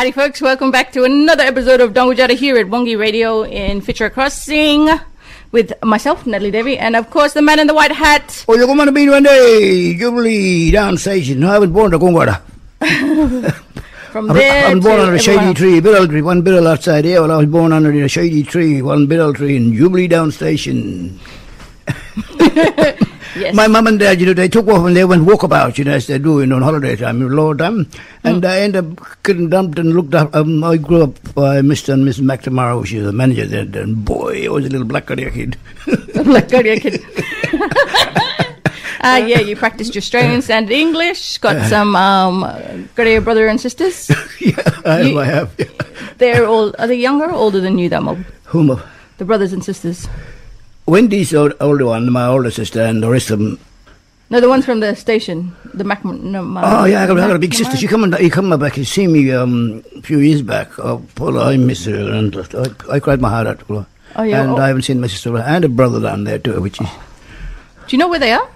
Howdy, folks. Welcome back to another episode of Danggujarra here at Wangki Radio in Fitzroy Crossing with myself, Natalie Davey, and of course the man in the white hat. Oh, you're going to be one day, Jubilee down station. I was born to Gongwada. From there I was born under a shady tree, birrel tree, one birrel outside here. Well, I was born under a shady tree, one birrel tree in Jubilee down station. Yes. My mum and dad, you know, they took off and they went walkabout, you know, as they do in on holiday time, lower time. And I ended up getting dumped and looked up. Um, I grew up by Mr. and Mrs. McNamara, she was the manager there. And boy, I was a little black career kid. Go to your kid. Ah, yeah, you practiced your Australian standard English, got some, um, got your brother and sisters. yeah, I have, You- I have. Yeah. They're all, are they younger or older than you, that mob? Whom? The brothers and sisters. Wendy's the older one, my older sister, and the rest of them No, the ones from the station. The Mac. No, Oh yeah, I got, I got a big sister. She come he come back. He see me um, a few years back. Oh, Paula, I miss her, and I, I cried my heart out. Paula. Oh, yeah, and oh. I haven't seen my sister and a brother down there too, which is Do you know where they are?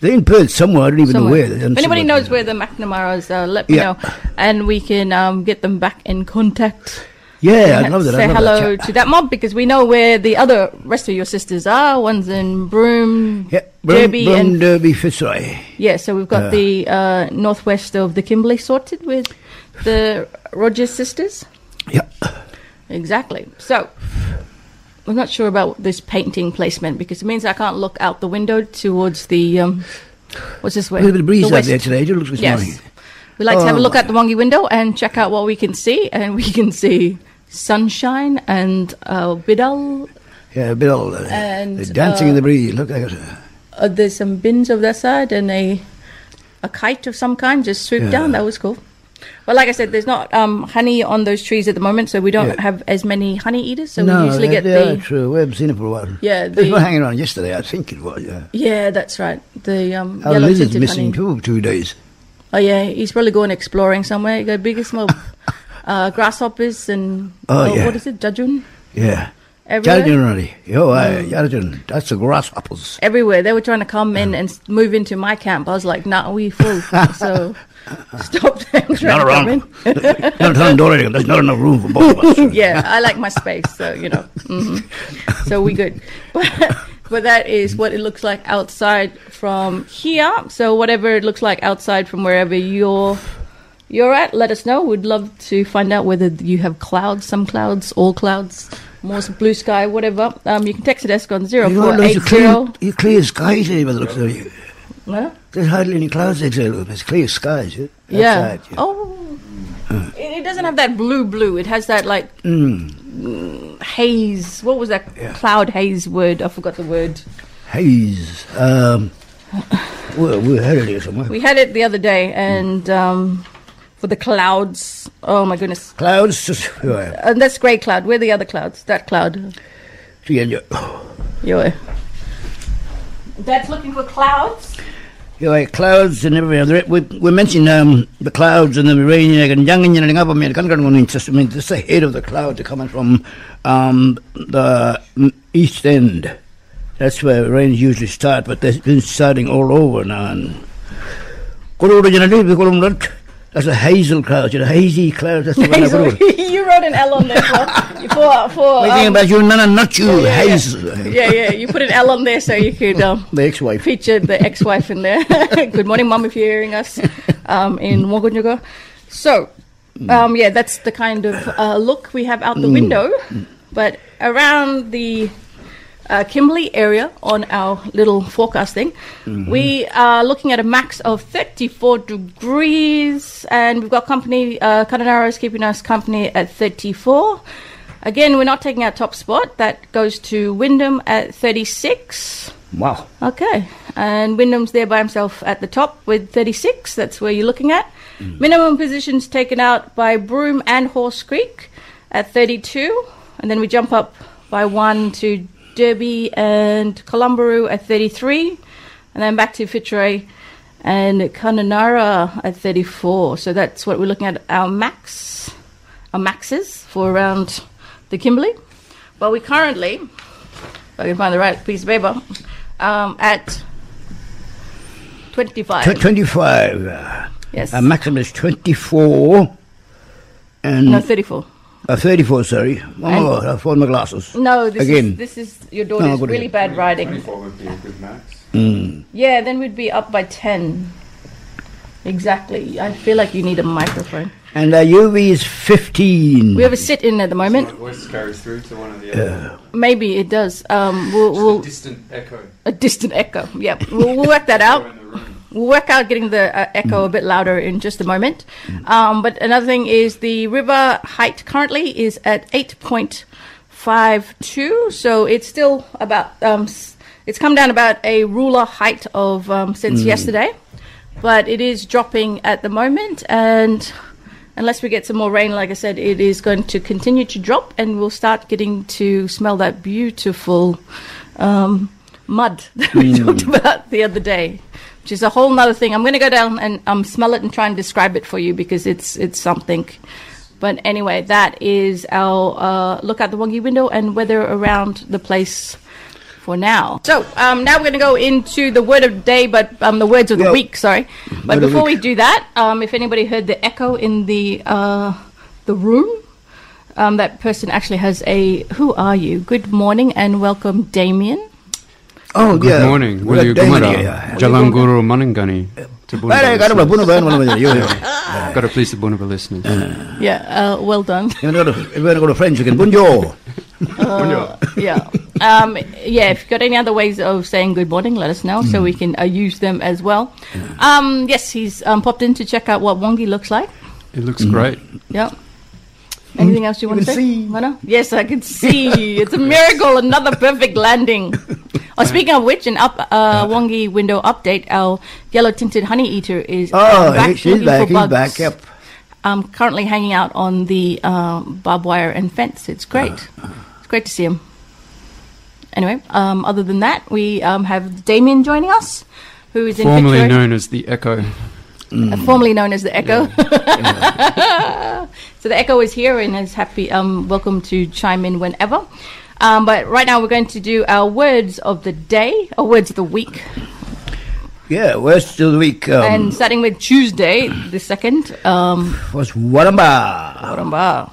they're in Perth somewhere. I don't even know where. If anybody knows where the McNamara's, uh, let me Yeah. know, and we can um, get them back in contact. Yeah, I love that. Say love hello that. to that mob because we know where the other rest of your sisters are. One's in Broome, Yeah, Broome, Derby, Broome, and Derby, Fitzroy. yeah. So we've got Yeah. the uh, northwest of the Kimberley sorted with the Rogers sisters. Yeah, Exactly. So I'm not sure about this painting placement because it means I can't look out the window towards the um, what's this way? a little bit of breeze The out west. there today. It looks this morning. Yes. We like to have a Oh, look out the Wangki window and check out what we can see, and we can see sunshine and uh, Bidal. Yeah, Bill. Uh, And, they're dancing uh, in the breeze. Look at it. Uh, there's some bins over that side and a a kite of some kind just swooped Yeah. down. That was cool. But like I said, there's not um, honey on those trees at the moment, so we don't Yeah. have as many honey eaters. So no, we usually get the true. We haven't seen it for a while. Yeah, they the- were hanging around yesterday. I think it was. Yeah. yeah, that's right. The um, Our lizard's missing honey. too. Two days. Oh yeah, he's probably going exploring somewhere. Got biggest mob, uh, grasshoppers and Oh, uh, yeah. what is it, judgeon? Yeah. Everywhere. Jardim already. Yo, I, Jardim. That's the grasshoppers. Everywhere they were trying to come in and move into my camp. I was like, "Nah, we full." so stop them trying Not to come around. in. not telling there's not enough room for both of us. yeah, I like my space, so you know. hmm So we good. But but that is what it looks like outside from here. So whatever it looks like outside from wherever you're you're at, let us know. We'd love to find out whether you have clouds, some clouds, all clouds, more blue sky, whatever. Um, you can text us on zero You four eight clear, zero. you clear skies here by the looks of it. Huh? There's hardly any clouds there. There's clear skies. Yeah. Yeah. Outside, yeah. Oh. It, it doesn't have that blue blue. It has that like Mm, haze. What was that Yeah. cloud haze word? I forgot the word. haze. Um, we, we had it here somewhere. We had it the other day, and um, for the clouds. Oh my goodness! Clouds. Yeah. And that's grey cloud. Where are the other clouds? That cloud. Yeah, yeah. That's looking for clouds. Yeah, clouds and everywhere. We, we mentioned um, the clouds and the rain and young and up. I mean, kind of going I mean, just the head of the clouds are coming from um, the east end. That's where rains usually start, but they've been starting all over now. And that's a hazel cloud, you know, hazy cloud. That's the one I Hazel. put. you wrote an L on there for for, for We're thinking um, about you, Nana, not you, yeah, yeah. hazel. yeah yeah. You put an L on there so you could um, The ex-wife. feature the ex-wife in there. Good morning, mum, if you're hearing us um, in Wogonyogo. So, um, yeah, that's the kind of uh, look we have out the window. But around the uh, Kimberley area on our little forecasting, we are looking at a max of 34 degrees, and we've got company. Uh, Kununurra is keeping us company at 34. Again, we're not taking our top spot. That goes to Wyndham at 36. Wow. Okay. And Wyndham's there by himself at the top with 36. That's where you're looking at. Minimum positions taken out by Broome and Halls Creek at 32. And then we jump up by one to Derby and Kalumburu at 33. And then back to Fitzroy and Kununurra at 34. So that's what we're looking at our max, our maxes for around the Kimberley. But we currently, if I can find the right piece of paper, um, at 25. 25. Uh, yes. a maximum is 24. And No, 34. Uh, 34, sorry. Oh, my And- God, I've fallen my glasses. No, this Again. is this is your daughter's good really bad riding. 24 would be a good max. Mm. Yeah, then we'd be up by 10. Exactly. I feel like you need a microphone. And uh, UV is 15. We have a sit in at the My moment. voice carries through to one of the other. Maybe it does. Um, we'll, Just a we'll distant echo. a distant echo. Yeah, we'll, we'll work that out. In the room. We'll work out getting the uh, echo a bit louder in just a moment. Um, but another thing is the river height currently is at 8.52, so it's still about, um, it's come down about a ruler height of um, since yesterday, but it is dropping at the moment, and unless we get some more rain, like I said, it is going to continue to drop, and we'll start getting to smell that beautiful um, mud that we talked about the other day, which is a whole nother thing. I'm going to go down and um, smell it and try and describe it for you because it's it's something. But anyway, that is our uh, look out the Wangki window and weather around the place for now. So um, now we're going to go into the word of the day, but um, the words of the Yeah. week. Sorry, but before we do that, um, if anybody heard the echo in the uh, the room, um, that person actually has a. Who are you? Good morning and welcome, Damian. Oh, Good yeah. morning. Well, Wuli Damon, Gumara. yeah. Jalanguru Manangani. To Right, I got a Bunaba bună bani, bună bani, you know. listeners. Got to please the Bunaba listeners. Yeah, uh, well done. If you want to go to- if you want to go to French, you can bonjour. yeah. Um, yeah, if you've got any other ways of saying good morning, let us know so we can uh, use them as well. Um, yes, he's um, popped in to check out what Wangki looks like. It looks great. Yep. Anything else you, You want to say? see. Mano? Yes, I can see. it's a miracle. Another perfect landing. Oh, speaking of which, an up uh, Wangki window update. Our yellow tinted honey eater is uh, Oh, back he- she's looking back, for he's bugs. back, yep. Um, currently hanging out on the um, barbed wire and fence. It's great. Uh-huh. It's great to see him. Anyway, um, other than that, we um, have Damian joining us, who is in Formerly Fitzroy- known as the Echo. uh, formerly known as the Echo. so the Echo is here and is happy. Um, welcome to chime in whenever. Um, but right now we're going to do our words of the day or words of the week, Yeah, words of the week um, and starting with Tuesday, the second. Um, was Waramba. Waramba.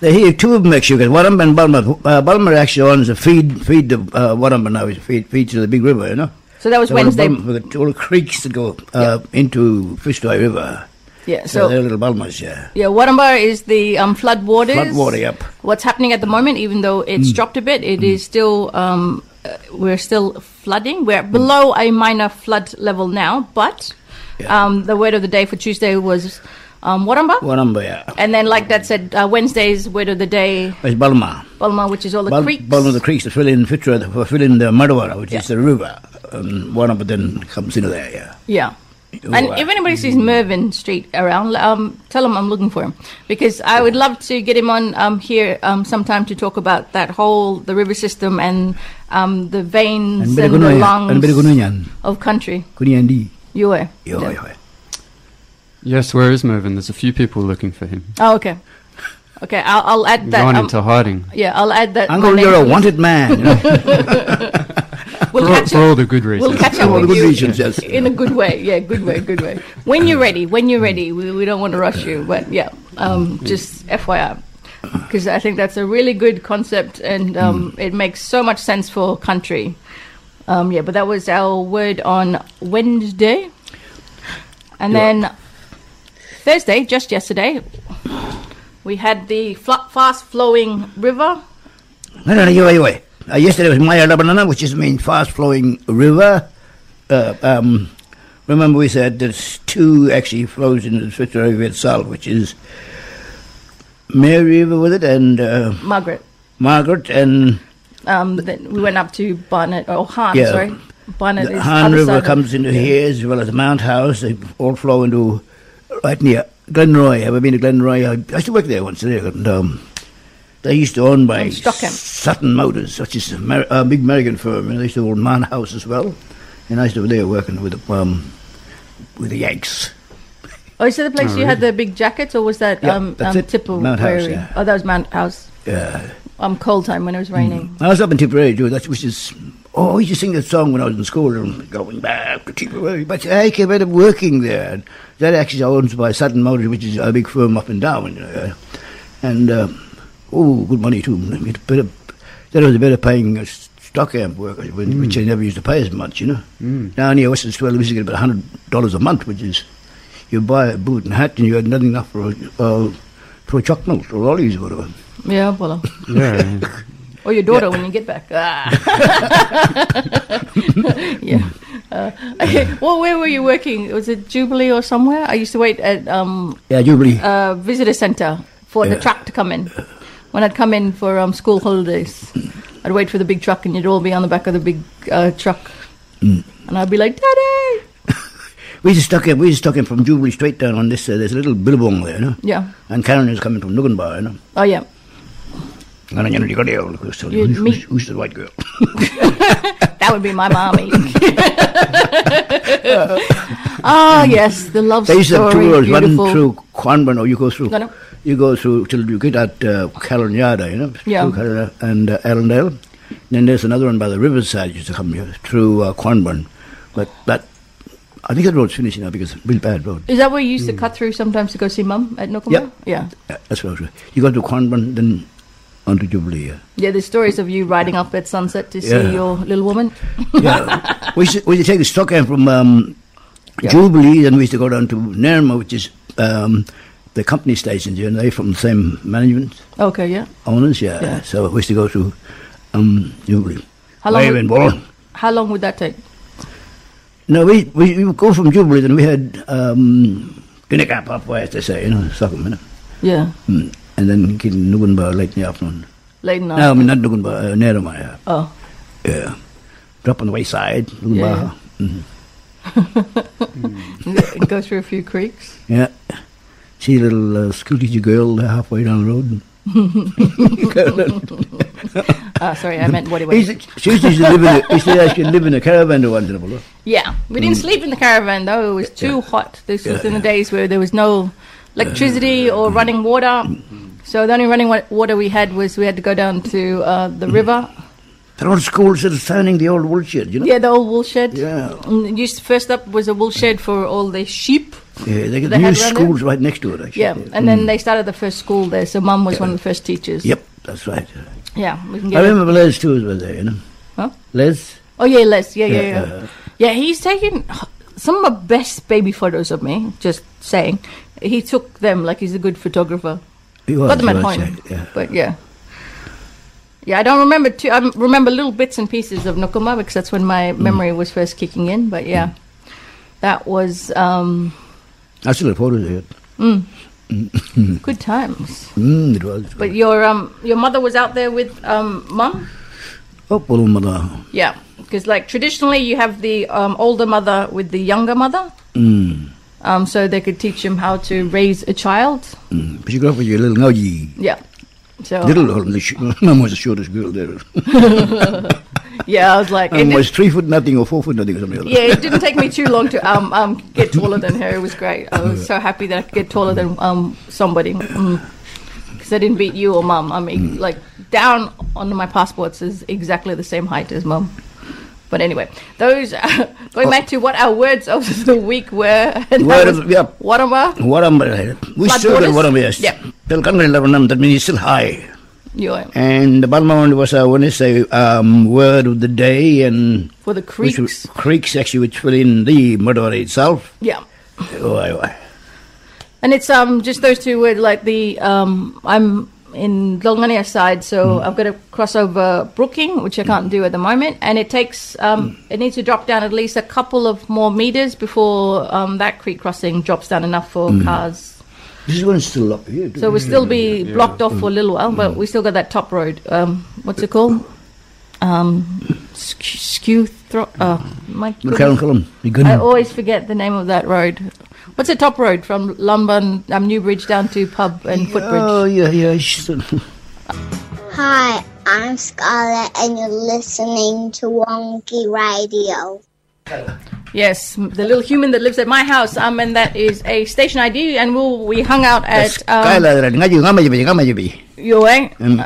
They here two of them actually. Got Waramba and Balmer. Uh, actually owns a feed feed the uh, Waramba now. Is feed feed to the big river, you know. So that was So Wednesday. We've got all the creeks that go uh, into Fitzroy River. Yeah. So, So they're little Balmers, yeah. yeah, Waramba is the um, flood waters. Flood water, yep. What's happening at the moment, even though it's Mm. dropped a bit, it is still um, uh, we're still flooding. We're below a minor flood level now, but Yeah. um, the word of the day for Tuesday was um, Waramba. Waramba, yeah. And then, like that said, uh, Wednesday's word of the day, is Balma. Balma, which is all the Bal- creeks. Balma the creeks that fill in fill in the Mudawara, which Yeah. is the river. Um, Waramba then comes into there, yeah. Yeah. Oh, And if anybody sees Mervyn Street around, um, tell him I'm looking for him because I would love to get him on um, here um, sometime to talk about that whole the river system and um, the veins And and, the lungs and of country. Kuniandi. You were. Yo, Yeah. yo. Yes, where is Mervyn? There's a few people looking for him. Oh, okay. Okay, I'll, I'll add He's that. gone um, into hiding. yeah, I'll add that. Uncle, my you're a wanted man. You know? We'll For, catch for up. all the good reasons. We'll catch For up all the with good you reasons, yes. in a good way. Yeah, good way, good way. When you're ready, when you're ready. We, we don't want to rush you, but yeah, um, just FYI. Because I think that's a really good concept and um, it makes so much sense for country. Um, yeah, but that was our word on Wednesday. And Yeah. then Thursday, just yesterday, we had the fl- fast flowing river. No, no, no, yo, yo, yo. Uh, yesterday was Maya Labanana, which is mean fast flowing river. Uh, um, remember, we said there's two actually flows into the Fitzroy River itself, which is Mary River with it and uh, Margaret. Margaret and Um, then we went up to Barnett, or Hann, Yeah. sorry. Barnett the is Hann River comes into here as well as the Mount House. They all flow into right near Glenroy. Have I been to Glenroy? I, I used to work there once. There, and um, they used to own by Sutton Motors, which is a, Amer- a big American firm. And they used to own Mount House as well. And I used to be there working with the, um, with the Yanks. Oh, is that the place Oh, you had the big jackets, or was that Yeah, um, um? Mount House, yeah. Oh, that was Mount House. Yeah. Um, cold time when it was raining. I was up in Tipperary too. That's which is. Oh, I used to sing that song when I was in school. and Going back to Tipperary, but I came out of working there. And that actually owns by Sutton Motors, which is a big firm up and down. You know. and uh, oh, good money too. It better, that was a better paying uh, stock amp workers, when- which they never used to pay as much, you know. Mm. Down here, Western Australia, we used to get about hundred dollars a month, which is you buy a boot and hat, and you had nothing enough for a, uh, for a chocolate or lollies or whatever. Yeah, well, Yeah. or your daughter when you get back. Ah. yeah. Uh, well, where were you working? Was it Jubilee or somewhere? I used to wait at um, Yeah, Jubilee. uh, visitor centre for the truck to come in. When I'd come in for um, school holidays, I'd wait for the big truck, and you'd all be on the back of the big uh, truck, Mm. and I'd be like, "Daddy!" we just stuck him. We just stuck him from Jubilee straight down on this. Uh, there's a little billabong there, you know. Yeah. And Karen is coming from Nugunbar, you know. Oh yeah. And then you got the old who's, who's, who's the white girl? That would be my mommy. Ah, yes, the love story. They used to have story. two roads, one through Quanban, or you go through. No, no. You go through till you get at uh, Calanyada, you know, Yeah. through Calanyada and uh, Allendale. Then there's another one by the riverside used to come here through uh, Quanban. But that, I think that road's finishing now because it's a really bad road. Is that where you used to cut through sometimes to go see mum at Nokoma? Yep. Yeah. Yeah, that's what I was You go to Quanban, then onto Jubilee. Yeah. Yeah, there's stories of you riding up at sunset to see Yeah. your little woman. yeah. we, used to, we used to take the stock end from um, Yeah. Jubilee, then we used to go down to Nerma, which is um, the company stations here, and they from the same management Okay, yeah. owners, yeah. Yeah. So we used to go to um, Jubilee. How long would- in Bourne. How long would that take? No, we, we, we would go from Jubilee, then we had um, Guinnegap halfway, as they say, you know, Stockholm, you know. Yeah, Mm. And then get late in the afternoon. late night. No, I mean, not Nugunba, uh, Nerma, yeah. Oh, yeah. Drop on the wayside. Yeah, Mhm. and go through a few creeks. Yeah. See a little uh, school teacher girl halfway down the road. Ah, sorry, I meant what way. used She used to live in a, used to actually live in a caravan once in a while. Yeah, we didn't sleep in the caravan though. It was too hot. This was Mm. Yeah, in the yeah. days where there was no electricity or running water. So the only running water we had was we had to go down to uh, the river. That old school sort of standing the old wool shed, you know? Yeah, the old wool shed. Yeah. And used first up was a wool shed for all the sheep. Yeah, they got They new had around there? schools right next to it, actually. Yeah, and then they started the first school there. So mum was one of the first teachers. Yep, that's right. Yeah, we can I get. it. remember Les too was there, you know? Huh? Les? Oh yeah, Les. Yeah, yeah, Yeah, yeah. uh, Yeah, he's taken some of the best baby photos of me. Just saying, he took them like he's a good photographer. He was, Got them at home, Yeah. but yeah. Yeah, I don't remember too. I remember little bits and pieces of Noonkanbah because that's when my memory was first kicking in. But yeah, that was um, I still have photos of it. good times. Mm, it was. But your um, your mother was out there with um, mum. Oh, poor mother. Yeah, because like traditionally you have the um, older mother with the younger mother, Mm. um, so they could teach him how to raise a child. Mm. But you grew up with your little Ngauji. Yeah. So Little, sh- mum was the shortest girl there. yeah, I was like, it was three foot nothing or four foot nothing or something like that. yeah, it didn't take me too long to um, um, get taller than her. It was great. I was so happy that I could get taller than um, somebody. Because I didn't beat you or mum. I mean, like, down on my passports is exactly the same height as mum. But anyway, those going back to what our words of the week were. and Word of- yeah. Waramba. What am I? We still got waters? what am I? Yes. Yep. Del Kangan Lavanam, that means still high. Yeah, And the bottom one was, I want to say, um, word of the day, and for the which creeks. was- creeks actually, which fill in the Murder itself. Yeah. Oh, aye. And it's um just those two words, like the um I'm in Longania side, so Hmm. I've got to cross over Brooking, which I can't do at the moment, and it takes um Hmm. it needs to drop down at least a couple of more meters before um that creek crossing drops down enough for Hmm. cars. This is one still up here. So we'll still be Yeah. blocked off for a little while, but we still got that top road. Um, what's it called? Um, skew, skew thro- uh, my Look, goodness. Callum, Callum. You good? I always forget the name of that road. What's the top road from Lumban, um, Newbridge down to Pub and Footbridge? Oh, yeah, yeah. Hi, I'm Scarlett, and you're listening to Wangki Radio. Yes, the little human that lives at my house. Um, and that is a station ID, and we'll, we hung out at um, Skylar, ngaji, ngama jibi, ngama jibi. Yue, Um,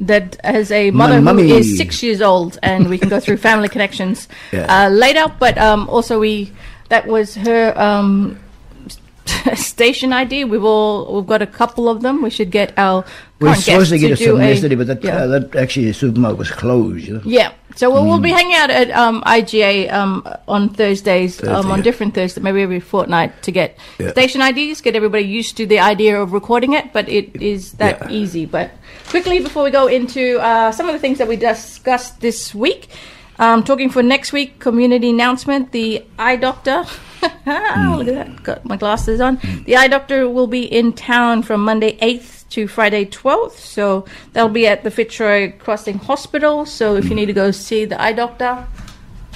that has a mother mummy. who is six years old, and we can go through family connections Yeah. uh, later. But um, also we that was her um, station ID. We've all we've got a couple of them. We should get our We were supposed to get some a- yesterday, but that, yeah. uh, that actually the supermarket was closed. You know? Yeah. So we'll, we'll be hanging out at um, IGA um, on Thursdays, um, on yeah. different Thursdays, maybe every fortnight to get Yeah. station IDs, get everybody used to the idea of recording it, but it is that Yeah. easy. But quickly, before we go into uh, some of the things that we discussed this week, um, talking for next week, community announcement, the eye doctor. Ah, look at that, got my glasses on. Hmm. The eye doctor will be in town from Monday 8th to Friday 12th. So they'll be at the Fitzroy Crossing Hospital. So if you hmm. need to go see the eye doctor,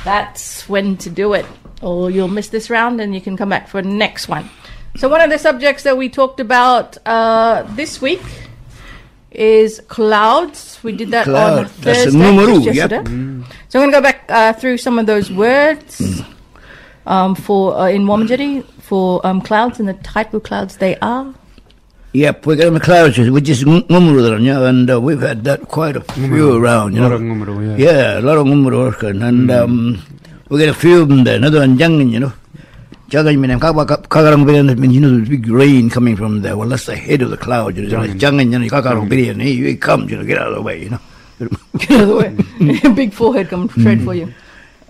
that's when to do it. Or you'll miss this round and you can come back for the next one. So one of the subjects that we talked about uh, this week is clouds. We did that on Cloud. That's a Thursday. numeru, just yep. yesterday. Hmm. So I'm going to go back uh, through some of those words um, for uh, in Walmajarri for um, clouds and the type of clouds they are. Yep, we got on the clouds, which is ngumuru, you know, and uh, we've had that quite a few around, you A lot know. of ngumuru, yeah. Yeah, a lot of ngumuru working, and um, we get a few of them there. Another one, Jangin, you know. Jangin, meaning kakarang bilian, means you know there's big rain coming from there. Well, that's the head of the cloud, you know. Jangin. Jangin, you know, kakarang bilian, here he comes, you know, get out of the way, you know. Get out of the way. Big forehead coming straight for you.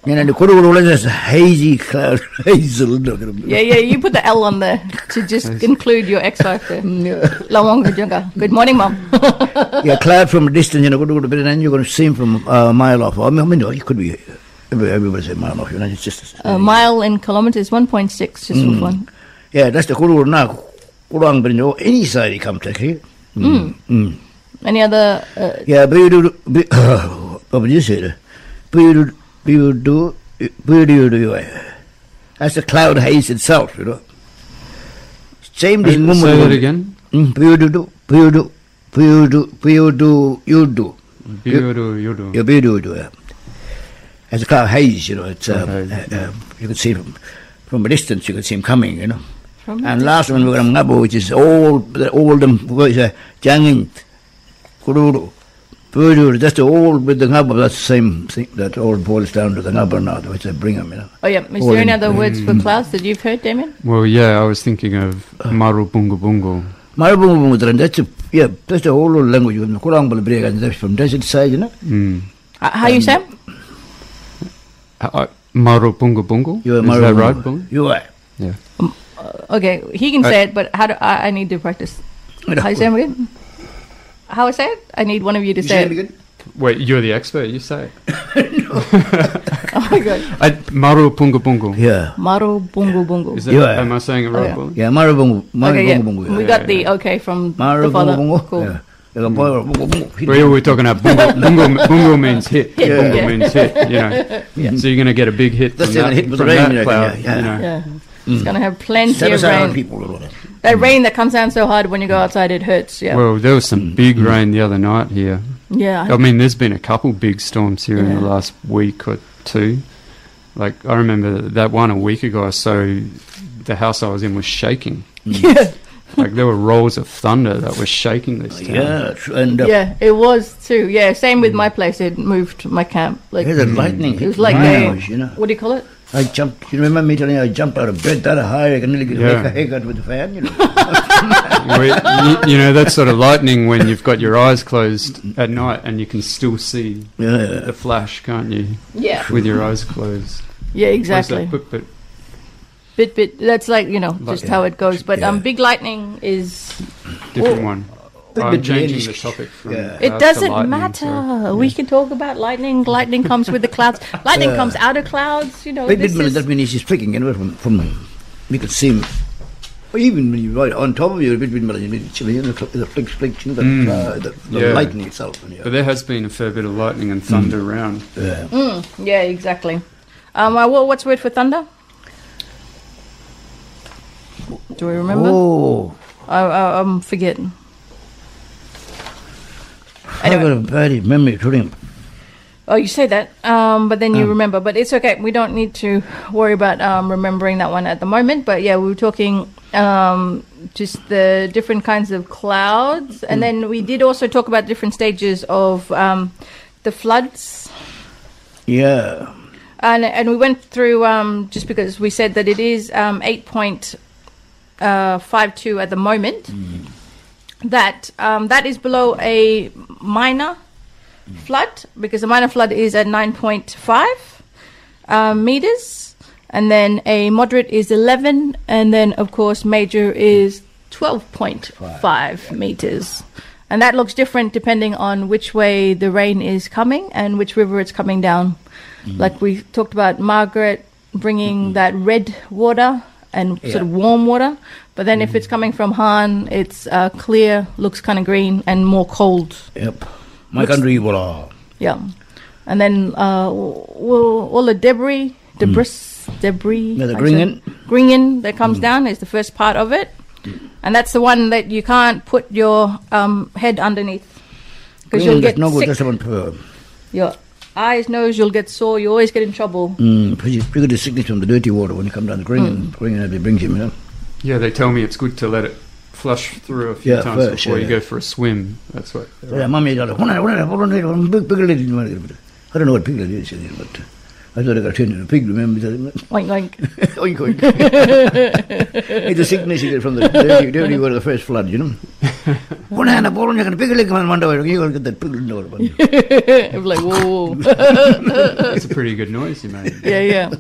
You know, the kuru is a hazy cloud, hazel. look at him. Yeah, yeah, you put the L on there to just include your ex-wife there. Lawanga Junga. Good morning, Mum. yeah, cloud from a distance, you know, kuru kuru, and you're going to see him from uh, a mile off. I mean, I mean, it could be, everybody say mile off, you know, it's just A mile in kilometers, 1.6, just for fun. Yeah, that's the kuru na kurang but you know, any side he come to here. Mm. Mm. Any other. Uh, Yeah, but you do, but, what would you say? there? But you do, but you do, but you do, you That's the cloud haze itself, you know. Same as Uh, mumu. Say that again. Mm, but you do, but you do, but you do, but do, you do. Yodo, yodo. Yeah, but you do, do, yeah. It's a cloud haze, you know. It's, um, haze, uh, uh, you can see from, from a distance, you can see him coming, you know. from And last one we got Ngabo, which is all the all them what is it, Jangin, Kururu, Pururu, that's the all with the Ngabo, that's the same thing that all boils down to the Ngabo now, which they bring them, you know. Oh, yeah. Is all there any other words for clouds that you've heard, Damian? Well, yeah, I was thinking of Maru Bungu Bungu. Marabungu, that's a, yeah, that's the whole language, from the Kurang Balbrega, and that's from desert side, you know. Mm. Uh, how you say? it? Uh, Maru Bungu Bungu? You're Is that right, Marabungu. Bungu? You are. Yeah. Okay, he can Uh, say it, but how do I, I need to practice? How you say it again? How I say it? I need one of you to You say say it. it again? Wait, you're the expert, you say it. Oh my god. I, Maru Bungu Bungu. Yeah. Maru bungu bungu. Is that, Yeah. Am I saying it right, oh, yeah. maru Bungu? Yeah, Marabungu, Okay, yeah. Marabungu, We yeah. got the okay from the Marabungu, father. Bungu, Cool. yeah. Yeah, Bungu, Bungu. Well, we're talking about bungo. bungo, bungo means hit. Hit, bungo yeah. means hit. You know, so you're going to get a big hit That's from that, hit from rain, that cloud. yeah, You know, Yeah. Mm. It's gonna have plenty Set of rain. people, little. That hmm. rain that comes down so hard when you go outside, it hurts. Yeah. Well, there was some big hmm. rain the other night here. yeah. I mean, there's been a couple big storms here in the last week or two. Like I remember that one a week ago or so. The house I was in was shaking. Hmm. yeah. Like there were rolls of thunder that were shaking this oh, town. Yeah, and uh, Yeah, it was too. Yeah, same with my place. It moved my camp. Like Here's a lightning. it was like my a you know. what do you call it? I jumped. You remember me telling you I jumped out of bed that high? I can nearly get Yeah. make a haircut with the fan. You know. We- you, you know that sort of lightning when you've got your eyes closed at night and you can still see yeah. the flash, can't you? Yeah. With your eyes closed. Yeah, exactly. that? But, but Bit bit. That's like you know just yeah. how it goes. But um, big lightning is. different Well, one. Bit- I'm bit changing reddish. the topic from Yeah. It doesn't lightning, matter. so- We can talk about lightning. Lightning comes with the clouds. Lightning Yeah. comes out of clouds. You know. Bit this bit minute, is- that means he's flicking anywhere from from him. We could see him. Even when you're right on top of you, a bit bit minute, you need chilly, you know, the flick flick, you the, Mm. uh, the, the Yeah. lightning itself. And, But there has been a fair bit of lightning and thunder around. yeah. Yeah, exactly. Um, uh, what, what's the word for thunder? Do we remember? Oh, I, I, I'm forgetting. I got a bad memory to him. Oh, you say that, um, but then you Um. remember. But it's okay. We don't need to worry about um, remembering that one at the moment. But yeah, we were talking um, just the different kinds of clouds, and then we did also talk about different stages of um, the floods. Yeah. And, and we went through um, just because we said that it is um, eight point uh, five two at the moment. That um, that is below a minor flood because a minor flood is at nine point five um, meters, and then a moderate is eleven, and then of course major is twelve point five meters. And that looks different depending on which way the rain is coming and which river it's coming down. Like we talked about Margaret bringing that red water and sort of warm water. But then if it's coming from Hann, it's uh, clear, looks kind of green and more cold. Yep. My country, well, Yeah. And then uh, w- all the debris, debris, debris. Yeah, the said, Gringen that comes down is the first part of it. And that's the one that you can't put your um, head underneath. Because you'll get no good. sick. That's one. Your eyes, nose, you'll get sore. You always get in trouble. Mm, pretty, pretty good sickness from the dirty water when you come down the green Mm. green it brings you, you know. Yeah, they tell me it's good to let it flush through a few Yeah, times first, before yeah. you go for a swim. That's what. Yeah, mummy, I don't know what piglet is, you know, but uh, I thought I got turned into a pig, remember? Oink, oink. oink, oink. it's a sickness you get from the dirty, dirty water, the first flood, you know. One hand up, one hand, piglet come on one door, you got to get that piglet door. It'd be like, whoa, whoa. That's a pretty good noise you made. yeah, yeah.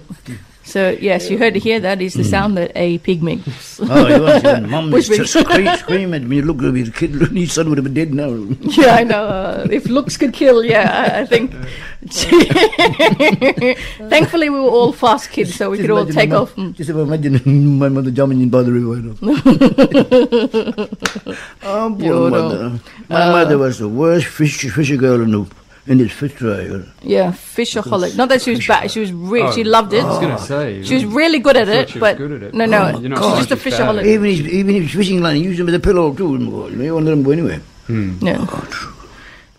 So, yes, you heard to hear that is the sound that a pig makes. Oh, you want to mum used to scream, scream at me, look the kid, his son would have been dead now. yeah, I know. Uh, if looks could kill, yeah, I, I think. Thankfully, we were all fast kids, so we Just could all take my off. And, Just imagine my mother jumping in by the river. Oh, poor mother. My mother was the worst fish, fisher girl in the in this fish fry. you know. yeah, fishaholic. Not that she was bad. She was re- she Oh, loved it. I was going to say. She was really good at it, she was but good at it. no, no, Oh, you're she's just a saying she's bad. fishaholic. Even his, even his fishing line, he used them as a pillow too. You know, you won't let them go anywhere. Yeah.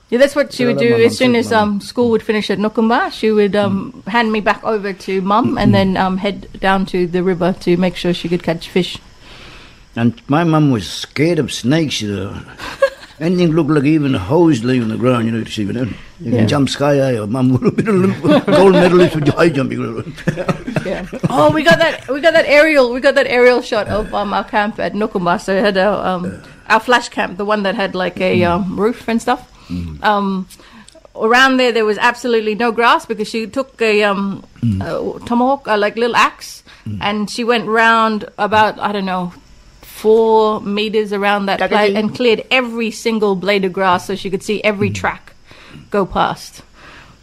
Yeah, that's what she Yeah, would do as soon as um, school would finish at Noonkanbah. She would um, hand me back over to mum and then um, head down to the river to make sure she could catch fish. And my mum was scared of snakes. You know. Anything looked like even a hose laying on the ground, you know, to see, you know. You Yeah. can jump sky high, or mum would have been a little gold medalist with high jumping. Yeah. oh, we got that. We got that aerial. We got that aerial shot of um, our camp at Noonkanbah. So it had our um, our flash camp, the one that had like a um, roof and stuff. Um, around there, there was absolutely no grass because she took a um, uh, tomahawk, uh, like little axe, and she went round about I don't know four meters around that place and cleared every single blade of grass so she could see every track go past.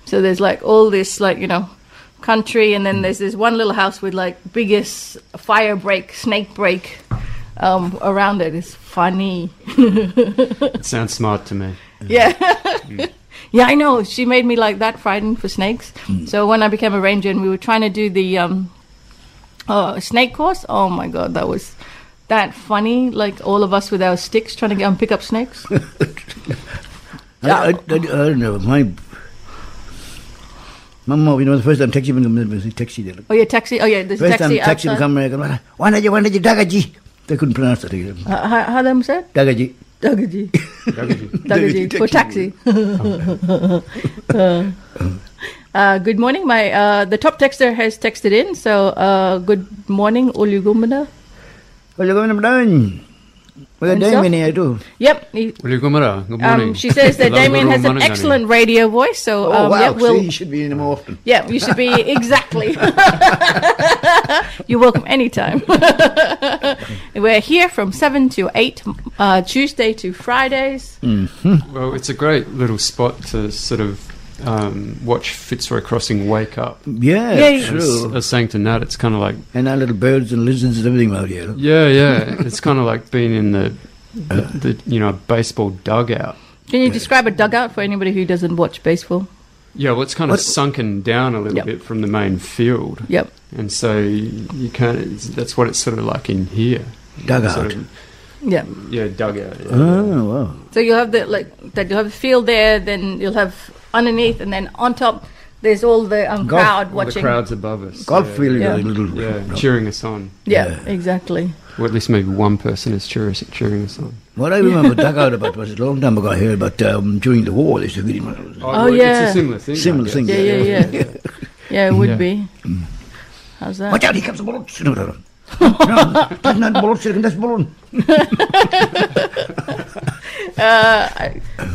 So there's like all this like you know country, and then there's this one little house with like biggest fire break, snake break um, around it. It's funny. It sounds smart to me. Yeah. yeah, I know. She made me like that frightened for snakes. So when I became a ranger and we were trying to do the um, uh, snake course, oh my god, that was that funny. Like all of us with our sticks trying to go and pick up snakes. I, I, I, I don't know. My mum, you know, the first time taxi man comes, taxi there. Oh yeah, taxi. Oh yeah, there's a First taxi time taxi man outside. come, I go, why did you, why did you, Dagaji? They couldn't pronounce it. again. Uh, how, how them said? Dagaji. Dagaji. Dagaji. Dagaji for taxi. Uh, uh, good morning. My uh, the top texter has texted in. So uh, good morning, Olugumana. Well, you're going down. We got And Damian stuff? here too. Yep. he- Well, good morning. Um, she says that Hello, Damian has an excellent radio voice. So Oh, um, wow. yeah, we'll, See, you should be in more often. yeah, you should be exactly. You're welcome anytime. We're here from seven to eight, uh, Tuesday to Fridays. Well, it's a great little spot to sort of um, watch Fitzroy Crossing wake up. Yeah, Yeah, yeah. I was, true. was saying to Nat, it's kind of like, And our little birds and lizards and everything out here. yeah, yeah, it's kind of like being in the, the, the you know baseball dugout. Can you describe a dugout for anybody who doesn't watch baseball? Yeah, well, it's kind of What- sunken down a little Yep. bit from the main field, Yep. and so you, you can't. That's what it's sort of like in here. Dugout. Sort of- Yeah. yeah, dugout. Yeah. Oh, wow. So you'll have the like that. You'll have a field there. Then you'll have underneath, and then on top, there's all the um, Golf. crowd All watching. the crowds above us. Golf yeah. field, Yeah. a little. Yeah, cheering us on. Yeah, Yeah. exactly. Or at least maybe one person is cheering, cheering us on. What I remember dugout about was a long time ago I heard about um, during the war. They used to get. Oh, well, yeah. It's a similar thing. Similar thing. Yeah, yeah, yeah. yeah, it would Yeah. be. How's that? Watch out, he comes the bullets. No, no, no. That's not bullshit, that's balloon.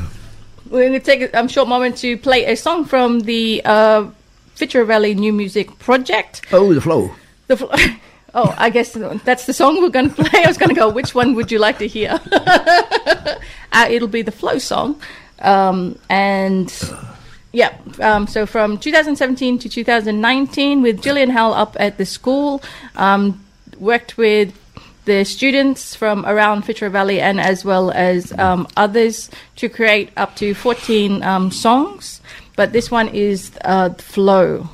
We're going to take a um, short moment to play a song from the uh, Fitzroy Valley New Music Project. Oh, the flow. The fl- oh, I guess that's the song we're going to play. I was going to go, which one would you like to hear? uh, it'll be the Flow song. Um, and yeah, um, so from 2017 to 2019, with Gillian Howell up at the school, um, worked with the students from around Fitzroy Valley and as well as um, others to create up to 14 um, songs. But this one is uh, Flow.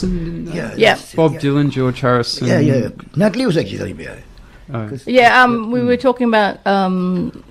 Harrison, didn't? Yeah. Yeah. Bob Dylan, George Harrison. Yeah, yeah. Natalie was actually telling me about it. Oh. Yeah, um, we were talking about, um,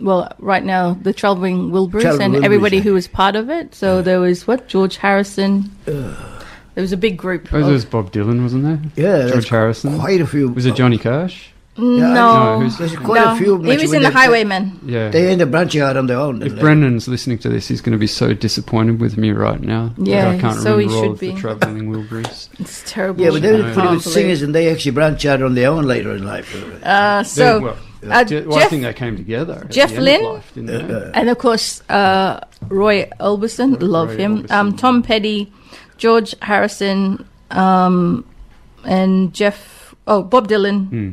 well, right now, the Travelling Wilburys Travelling and Wilburys, everybody yeah. who was part of it. So there was, what, George Harrison. There was a big group. Oh, of- there was Bob Dylan, wasn't there? Yeah, George Harrison. Quite a few. Was it Johnny Cash? Yeah, no, No, There's quite no, a few. he was in the Highwaymen. Yeah. They end up branching out on their own. if and, uh, Brendan's listening to this, he's going to be so disappointed with me right now. Yeah, I can't so he remember all should of the be. travelling Wilburys. It's terrible. Yeah, but they were No. pretty Can't good singers, and they actually branch out on their own later in life. Uh, so, well, uh, Je- well, I think they came together. Jeff the end of Lynne? life. Uh, and of course, uh, Roy Orbison, love Roy him. Orbison. Um, Tom Petty, George Harrison, um, and Jeff, oh, Bob Dylan, Hmm.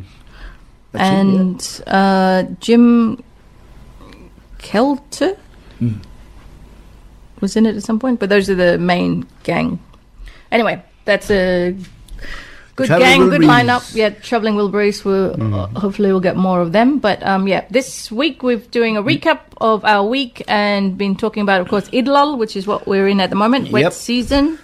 That's it, yeah. and uh, Jim Kelter Hmm. was in it at some point. But those are the main gang. Anyway, that's a good Travelling gang, good lineup. Yeah, traveling Wilburys. We'll uh, hopefully we'll get more of them. But um, yeah, this week we're doing a recap of our week and been talking about, of course, Idlal, which is what we're in at the moment, wet Yep. season.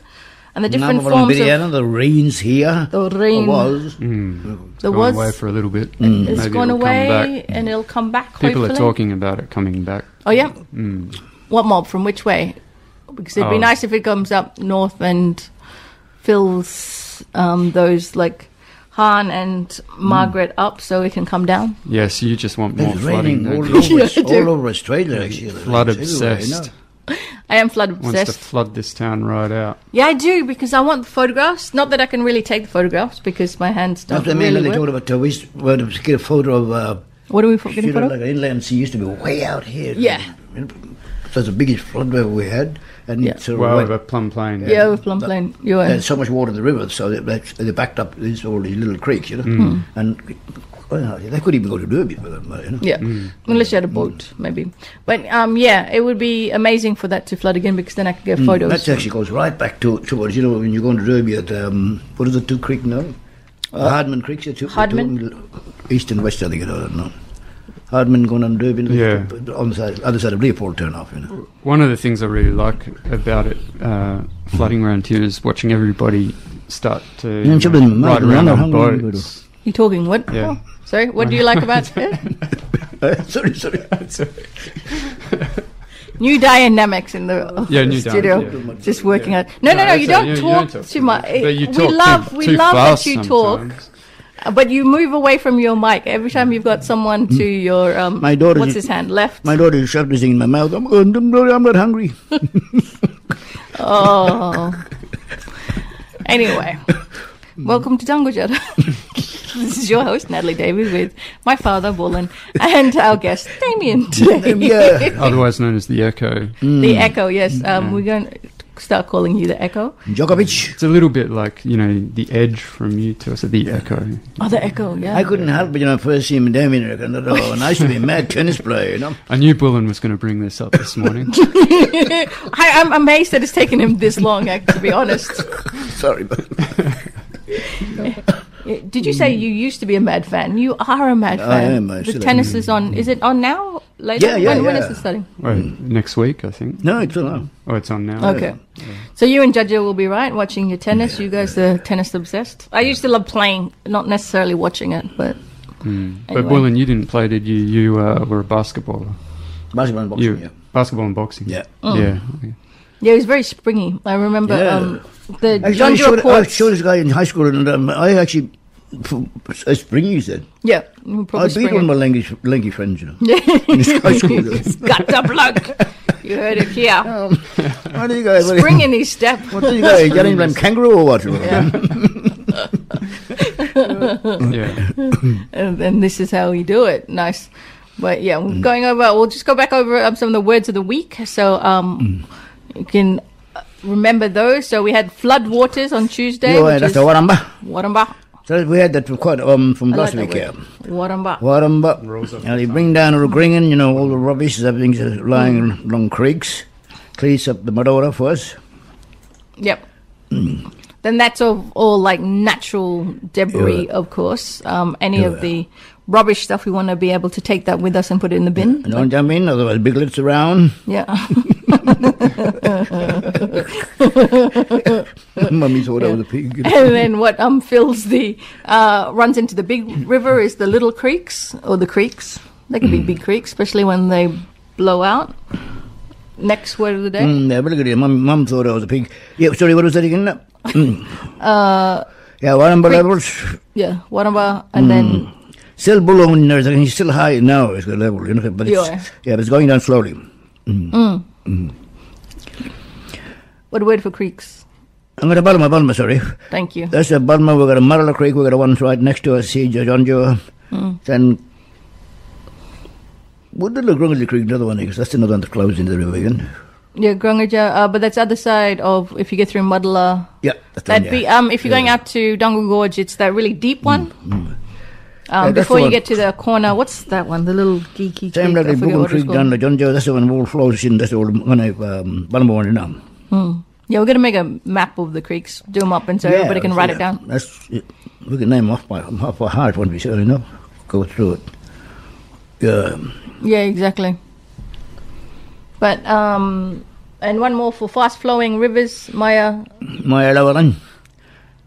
And the different Number forms of the rains here. the rain. Was. Mm. It's There gone was- away for a little bit. It's Maybe gone away and it'll come back. People hopefully. are talking about it coming back. Oh yeah. Mm. What mob? From which way? Because it'd be Oh. nice if it comes up north and fills um, those like Hann and Margaret up, so it can come down. Yes, you just want more It's flooding. raining all over, Yeah, I do. all over Australia, actually. Flood It's everywhere, you know. obsessed. I am flood Wants to obsessed. flood this town right out. Yeah, I do because I want the photographs. Not that I can really take the photographs because my hands don't That's what I mean. really they work. talked about uh, we used to get a photo of uh, What are we fo- getting you know, photo? like an inland sea used to be way out here. Yeah. That's the biggest flood wave we had, and Yeah. it's sort of Well, went- over Plum Plain. yeah, with Plum Plain. You were. there's so much water in the river, so they, they, they backed up these all these little creeks, you know, Hmm. and well, they could even go to Derby for them, you know. Yeah, unless you had a boat, maybe. But um, yeah, it would be amazing for that to flood again because then I could get photos. That actually goes right back to towards you know when you're going to Derby at um, what is the two creek now? Hardman Creek, yeah, two, Uh, Hardman? two- east and west, I think. I don't. Hardman going on Derby, Yeah. on the side, other side of Leopold turn off, you know. One of the things I really like about it, uh, flooding around here, is watching everybody start to Yeah, you know, children, ride man, around they're on boats. You're talking what? Yeah. Oh, sorry, what do you like about it? sorry, sorry, sorry. New dynamics in the Yeah, new studio. dynamics, Just working out. No, no, no. You don't you- you talk don't too much. But you we love, too, we too love that you talk, sometimes. uh, but you move away from your mic every time you've got someone to your um. My daughter- What's his hand? Left. My daughter shoved this in my mouth. I'm going, "Don't worry, I'm not hungry. Oh. anyway, Mm. welcome to Danggujarra. this is your host, Natalie Davey, with my father, Bullen, and our guest, Damian, today. yeah. Otherwise known as the Echo. the mm. Echo, yes. Mm. Um, We're going to start calling you the Echo. Djokovic. It's a little bit like, you know, the edge from you to us, the Echo. Oh, the Echo, yeah. I couldn't help it, you know, first see him in Damian. I thought, oh, nice to be a mad tennis player, you know. I knew Bullen was going to bring this up this morning. I, I'm amazed that it's taken him this long, actually, to be honest. Sorry, but Did you say you used to be a mad fan? You are a mad I fan. am, I the tennis am. is on. Is it on now? Later? Yeah, yeah, when, when yeah. is it starting? Wait, next week, I think. no, it's all right. Oh, it's on now. Okay. So you and Jaja will be right watching your tennis. You guys are tennis obsessed. I used to love playing, not necessarily watching it, but Mm. But Anyway. Bullen, you didn't play, did you? You uh, were a basketballer. Basketball and boxing, You yeah. basketball and boxing. Yeah. Oh. Yeah. yeah, it was very springy. I remember Yeah. um, the Actually, I John showed, I showed this guy in high school, and um, I actually, a spring, he said. Yeah, you I probably beat one of my lanky, lanky friends, you know. in high school. Got the bloke. You heard it here. What do you guys? What, Spring in his step. what do you guys? Getting them kangaroo or what? Yeah. yeah. and, and this is how we do it. Nice. But yeah, Mm. we're going over. We'll just go back over um, some of the words of the week, so um, Mm. you can remember those. So we had flood waters on Tuesday. Yeah, that's the Waramba. Waramba. So we had that for quite um from I last like week, yeah. Waramba. Waramba. Rolls off Now the they bring down all the gringing, you know, all the rubbish, everything's uh, lying Mm. along creeks, cleans up the Madora for us. Yep. Mm. Then that's all, all like natural debris, Yeah. of course. Um, any of the rubbish stuff, we want to be able to take that with us and put it in the bin. You know what I mean? Otherwise, biglets around. Yeah. Mummy thought I was a pig. and then what um fills the uh, runs into the big river is the little creeks or the creeks. They can be big creeks, especially when they blow out. Next word of the day. Mm, yeah, very good. Mum, mum thought I was a pig. Yeah, sorry, what was that again? Mm. Uh, Yeah, Waramba levels. yeah, Waramba, and then Still below, and he's still high now, it's the level, you know, but it's, Yeah. yeah, but it's going down slowly. What word for creeks? I'm going to Balma, Balma, sorry. Thank you. That's a Balma, we've got a Marla Creek, we've got a one right next to us, see, John Joe. Then, what did the Grungley Creek, another one, because that's another one that flows into the river again. Yeah, Grungaja, uh, but that's other side of if you get through Mudla. Yeah, that's the That'd be yeah. um if you're going out to Dungle Gorge, it's that really deep one. Um, Yeah, that's before you get to the corner, what's that one? The little geeky Same creek. like I the forget Bugle what it's Creek down the John Joe, that's the one all flows in, that's all when I, um, Balma one now. Yeah, we're gonna make a map of the creeks, do them up, and so everybody can write it down. That's it. We can name off by off by heart when we sure enough. Go through it. Yeah. Yeah, exactly. But um, and one more for fast flowing rivers, Maya. Maya Lavalan.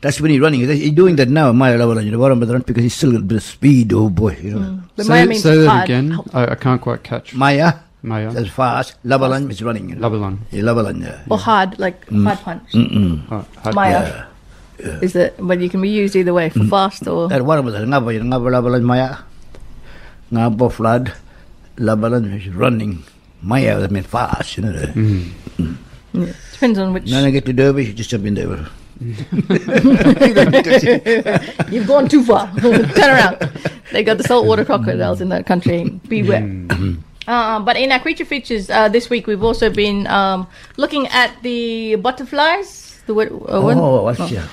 That's when he's running. He's doing that now, Maya Lavalan. You know, bottom of the run because he's still got a bit of speed. Oh boy, you know. Hmm. But say Maya say that hard. again. I, I can't quite catch. Maya, Maya. that's fast. Lavalan is running. You know. Labalan. Yeah, Lavalan. Uh, yeah. Or hard, like mm. hard punch. Mm-mm. Oh, had- Maya. Is it? But you can be used either way for fast or. That one was ngaba yun ngaba Lavalan Maya. Ngaba flood. Lavalan is running. Maya that meant fast. You know. Mm. mm. Yeah. Depends on which. Then I get to Derby, you just jump in there. You've gone too far. Turn around. They got the saltwater crocodiles in that country. Beware. Uh, but in our creature features uh, this week, we've also been um, looking at the butterflies. The? Uh. Oh, what's yeah.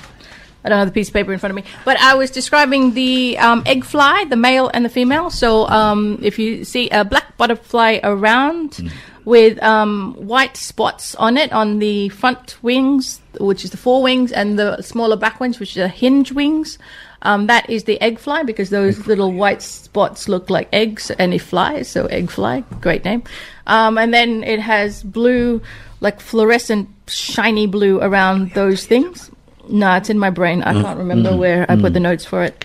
I don't have the piece of paper in front of me, but I was describing the um, egg fly, the male and the female. So um, if you see a black butterfly around with um, white spots on it on the front wings, which is the forewings, and the smaller back wings, which are hinge wings. Um, that is the egg fly because those little white spots look like eggs and it flies. So egg fly, great name. Um, and then it has blue, like fluorescent, shiny blue around those things. No, it's in my brain. I can't remember where I put the notes for it.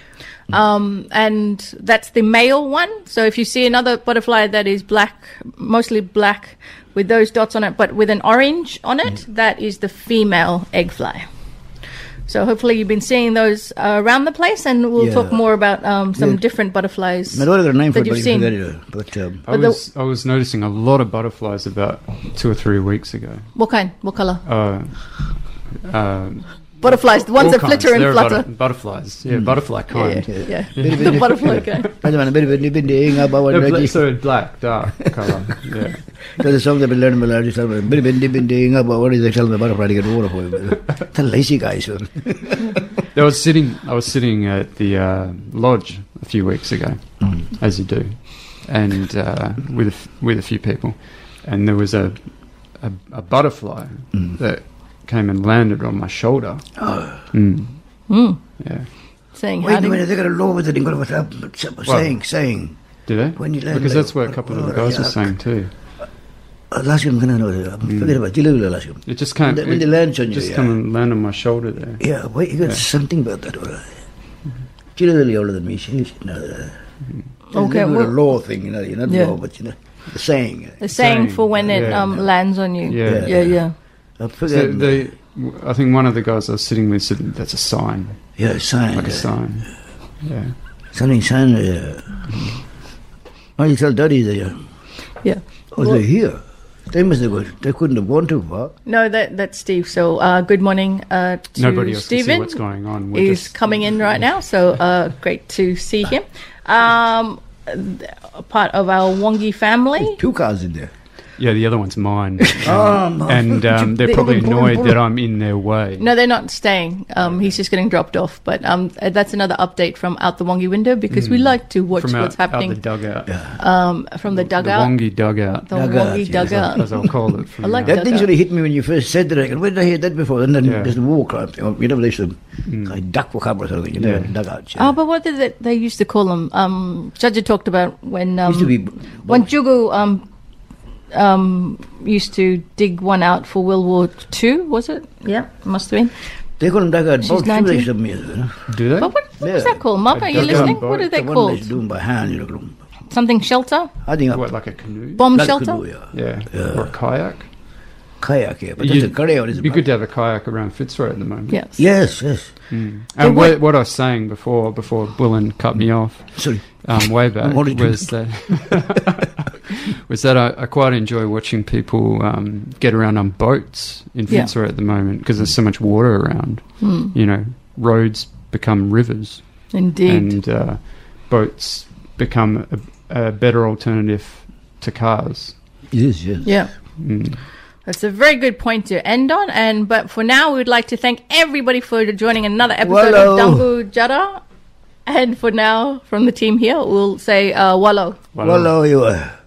Um, and that's the male one. So if you see another butterfly that is black, mostly black, with those dots on it, but with an orange on it, that is the female egg fly. So hopefully you've been seeing those uh, around the place, and we'll Yeah. talk more about um, some Yeah. different butterflies. I don't have a name for that it, but you've seen. forget it. But um, I But the- was I was noticing a lot of butterflies about two or three weeks ago. What kind? What color? Uh, uh, Butterflies, the ones that kinds. flitter and There flutter. butter- butterflies, yeah, butterfly yeah, kind. yeah, yeah. Very, the very- butterfly kind. Beri beri beri ingat bawa They're bla- lagi. so black, dark color. Yeah. There's a song that we learned about lagi sama. Beri beri beri ingat bawa what is they tell the butterfly to get water for you. The lazy guys. I was sitting. I was sitting at the uh, lodge a few weeks ago, as you do, and uh, with a f- with a few people, and there was a a, a butterfly that came and landed on my shoulder. Mm. Mm. Yeah. Saying Wait a howdy. minute, they got a law with it. They got what's up. Saying, saying. Did they? When you land because that's what a couple of the Oh, guys were saying too. Uh, Last year, I'm gonna know. Forget about it. Last year. It just came. When they- when it they land on you, just yeah. come and land on my shoulder there. Yeah, wait, you got Yeah. something about that. All right. She's a little older than me. She's you know, uh, Okay, a well- law thing, you know, you're not Yeah. law, but you know, the saying. The saying Saying, for when it yeah. um, lands on you. Yeah. yeah, yeah. I So forget. the, I think one of the guys I was sitting with said that's a sign, yeah, a sign. like a sign. Yeah. Something sign. Yeah. Oh, you tell Daddy they. Uh, Yeah. oh, they're here. They must have gone. They couldn't have gone too far. No, that that's Steve. So uh, good morning uh, to Nobody else can see Stephen. what's going on. We're He's just- coming in right now, so uh, great to see him. Um, th- part of our Wangki family. Two cars in there. Yeah, the other one's mine. Oh, and um, they're probably Pull 'em, pull 'em, annoyed that I'm in their way. No, they're not staying. Um, he's just getting dropped off. But um, uh, that's another update from out the Wangki window because we like to watch Mm. From what's out, out happening the dugout. um, from the The dugout. Wangki dugout, The Dugout, Wangki yes, dugout. as I'll call it. I like now. That thing's dugout. really hit me when you first said that. I go, where did I hear that before? And then Yeah. there's the war crime thing. You know, they used to like duck for cover or something. You know, Yeah. dugouts. Oh, but what did they, they used to call them? Um, Judge totalked about when um, used to be. when Jugu um, used to dig one out for World War Two, was it? Yeah, must have been. They call them dugout She's boats. too, 19. they used to be, you know. Do they? But what, what was Yeah. that called? Mum, are you listening? boat. What are they the called? they used to do by hand, you know. Something shelter? I think What, up like a canoe? Bomb like shelter? canoe, yeah. Yeah. Or a kayak? Kayak, yeah. But that's a You'd- kayak. It'd be good to have a kayak around Fitzroy at the moment. Yes. Yes, yes. Mm. And what- what, what I was saying before, before Bullen cut me off, Sorry. um, way back What was that was that I, I quite enjoy watching people um, get around on boats in Yeah. Fitzroy at the moment because there's so much water around. Hmm. You know, roads become rivers, Indeed. and uh, boats become a, a better alternative to cars. Yes, yes. yeah. Mm. That's a very good point to end on. And but for now, we'd like to thank everybody for joining another episode Wallo. of Danggujarra. And for now, from the team here, we'll say uh, wallow. Well, Well, oh, you are.